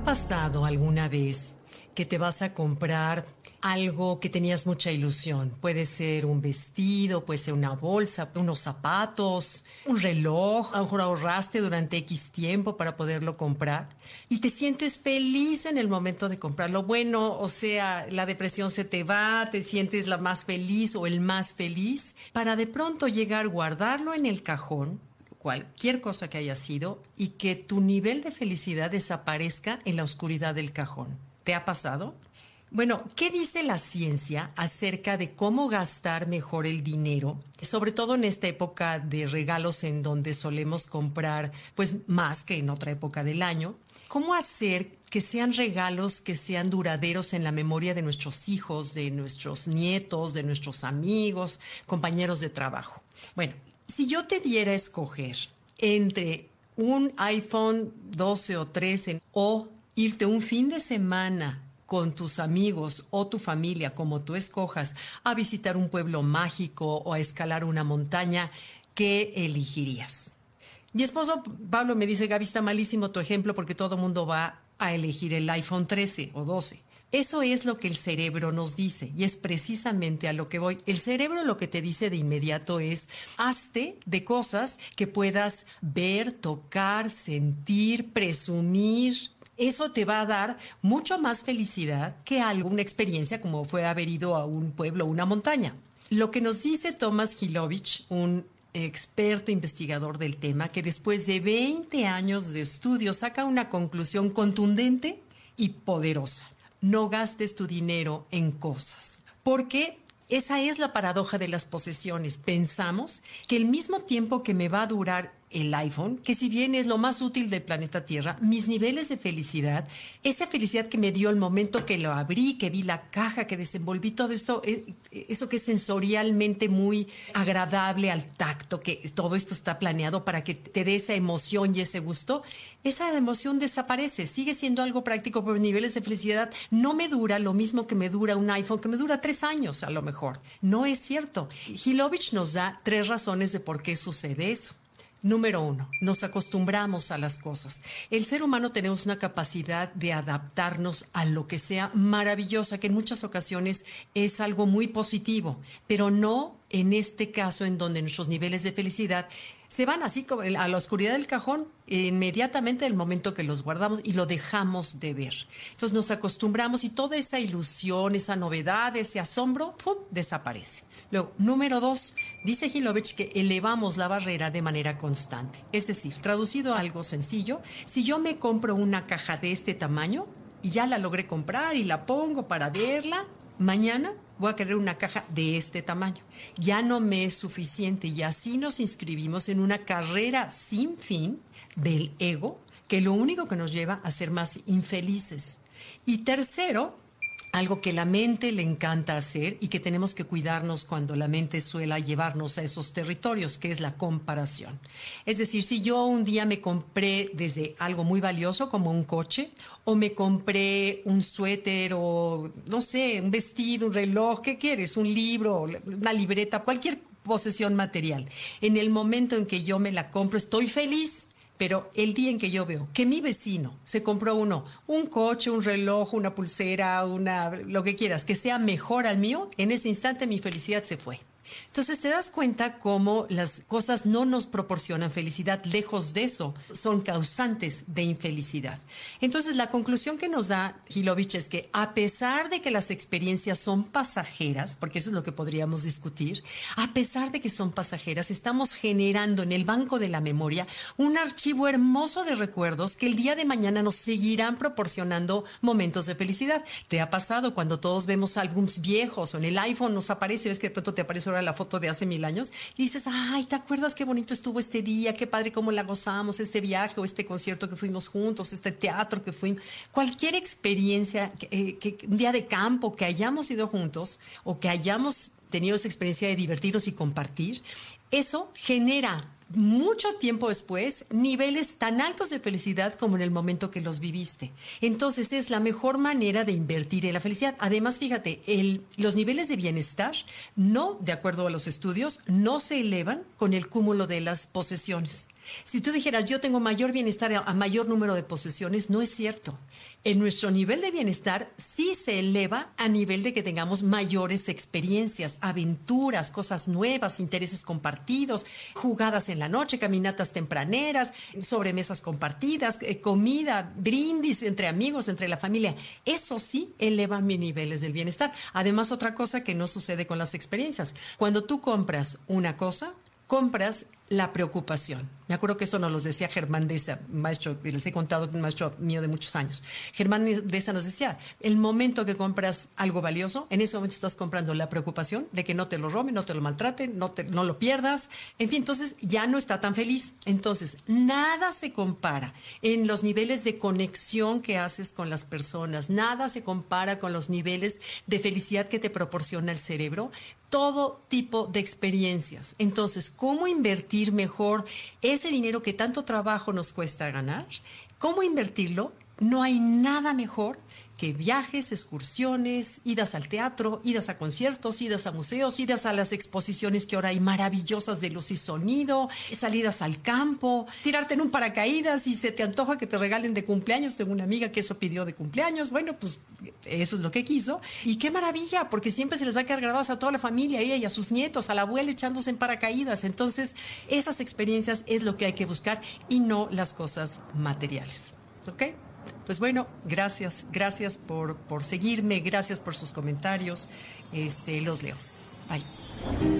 ha pasado alguna vez que te vas a comprar algo que tenías mucha ilusión? Puede ser un vestido, puede ser una bolsa, unos zapatos, un reloj. A lo mejor ahorraste durante X tiempo para poderlo comprar y te sientes feliz en el momento de comprarlo. Bueno, o sea, la depresión se te va, te sientes la más feliz o el más feliz para de pronto llegar, guardarlo en el cajón cualquier cosa que haya sido y que tu nivel de felicidad desaparezca en la oscuridad del cajón. ¿Te ha pasado? Bueno, ¿qué dice la ciencia acerca de cómo gastar mejor el dinero? Sobre todo en esta época de regalos en donde solemos comprar pues más que en otra época del año. ¿Cómo hacer que sean regalos que sean duraderos en la memoria de nuestros hijos, de nuestros nietos, de nuestros amigos, compañeros de trabajo? Bueno, si yo te diera a escoger entre un iPhone 12 o 13 o irte un fin de semana con tus amigos o tu familia, como tú escojas, a visitar un pueblo mágico o a escalar una montaña, ¿qué elegirías? Mi esposo Pablo me dice, Gaby, está malísimo tu ejemplo porque todo el mundo va a elegir el iPhone 13 o 12. Eso es lo que el cerebro nos dice y es precisamente a lo que voy. El cerebro lo que te dice de inmediato es, hazte de cosas que puedas ver, tocar, sentir, presumir. Eso te va a dar mucho más felicidad que alguna experiencia como fue haber ido a un pueblo o una montaña. Lo que nos dice Thomas Hilovich, un experto investigador del tema, que después de 20 años de estudio saca una conclusión contundente y poderosa no gastes tu dinero en cosas. Porque esa es la paradoja de las posesiones. Pensamos que el mismo tiempo que me va a durar el iPhone, que si bien es lo más útil del planeta Tierra, mis niveles de felicidad, esa felicidad que me dio el momento que lo abrí, que vi la caja, que desenvolví todo esto, eh, eso que es sensorialmente muy agradable al tacto, que todo esto está planeado para que te dé esa emoción y ese gusto, esa emoción desaparece, sigue siendo algo práctico, pero niveles de felicidad no me dura lo mismo que me dura un iPhone, que me dura tres años a lo mejor. No es cierto. Hilovich nos da tres razones de por qué sucede eso. Número uno, nos acostumbramos a las cosas. El ser humano tenemos una capacidad de adaptarnos a lo que sea maravillosa, que en muchas ocasiones es algo muy positivo, pero no en este caso en donde nuestros niveles de felicidad se van así como a la oscuridad del cajón inmediatamente el momento que los guardamos y lo dejamos de ver. Entonces nos acostumbramos y toda esa ilusión, esa novedad, ese asombro, ¡pum!, desaparece. Luego, número dos, dice Hilovich que elevamos la barrera de manera constante. Es decir, traducido a algo sencillo, si yo me compro una caja de este tamaño y ya la logré comprar y la pongo para verla, mañana voy a querer una caja de este tamaño. Ya no me es suficiente y así nos inscribimos en una carrera sin fin del ego que lo único que nos lleva a ser más infelices. Y tercero, algo que la mente le encanta hacer y que tenemos que cuidarnos cuando la mente suela llevarnos a esos territorios, que es la comparación. Es decir, si yo un día me compré desde algo muy valioso como un coche, o me compré un suéter, o no sé, un vestido, un reloj, ¿qué quieres? Un libro, una libreta, cualquier posesión material. En el momento en que yo me la compro, estoy feliz pero el día en que yo veo que mi vecino se compró uno, un coche, un reloj, una pulsera, una, lo que quieras, que sea mejor al mío, en ese instante mi felicidad se fue. Entonces te das cuenta cómo las cosas no nos proporcionan felicidad, lejos de eso, son causantes de infelicidad. Entonces la conclusión que nos da Hilovich es que a pesar de que las experiencias son pasajeras, porque eso es lo que podríamos discutir, a pesar de que son pasajeras, estamos generando en el banco de la memoria un archivo hermoso de recuerdos que el día de mañana nos seguirán proporcionando momentos de felicidad. ¿Te ha pasado cuando todos vemos álbums viejos o en el iPhone nos aparece, ves que de pronto te aparece ahora la foto de hace mil años y dices, ay, ¿te acuerdas qué bonito estuvo este día? Qué padre cómo la gozamos, este viaje o este concierto que fuimos juntos, este teatro que fuimos. Cualquier experiencia, eh, que, un día de campo que hayamos ido juntos o que hayamos tenido esa experiencia de divertirnos y compartir, eso genera mucho tiempo después niveles tan altos de felicidad como en el momento que los viviste. Entonces es la mejor manera de invertir en la felicidad. Además, fíjate, el, los niveles de bienestar no, de acuerdo a los estudios, no se elevan con el cúmulo de las posesiones. Si tú dijeras, yo tengo mayor bienestar a mayor número de posesiones, no es cierto. En nuestro nivel de bienestar sí se eleva a nivel de que tengamos mayores experiencias, aventuras, cosas nuevas, intereses compartidos, jugadas en la noche, caminatas tempraneras, sobremesas compartidas, eh, comida, brindis entre amigos, entre la familia. Eso sí eleva mis niveles del bienestar. Además, otra cosa que no sucede con las experiencias. Cuando tú compras una cosa, compras la preocupación. Me acuerdo que esto nos lo decía Germán Deza, maestro, les he contado, un maestro mío de muchos años. Germán Deza nos decía, el momento que compras algo valioso, en ese momento estás comprando la preocupación de que no te lo roben, no te lo maltraten, no, te, no lo pierdas. En fin, entonces ya no está tan feliz. Entonces, nada se compara en los niveles de conexión que haces con las personas, nada se compara con los niveles de felicidad que te proporciona el cerebro, todo tipo de experiencias. Entonces, ¿cómo mejor ese dinero que tanto trabajo nos cuesta ganar, cómo invertirlo, no hay nada mejor que viajes, excursiones, idas al teatro, idas a conciertos, idas a museos, idas a las exposiciones que ahora hay maravillosas de luz y sonido, salidas al campo, tirarte en un paracaídas y se te antoja que te regalen de cumpleaños. Tengo una amiga que eso pidió de cumpleaños. Bueno, pues eso es lo que quiso. Y qué maravilla, porque siempre se les va a quedar grabadas a toda la familia, a ella y a sus nietos, a la abuela echándose en paracaídas. Entonces, esas experiencias es lo que hay que buscar y no las cosas materiales. ¿Ok? Pues bueno, gracias, gracias por, por seguirme, gracias por sus comentarios. Este, los leo. Bye.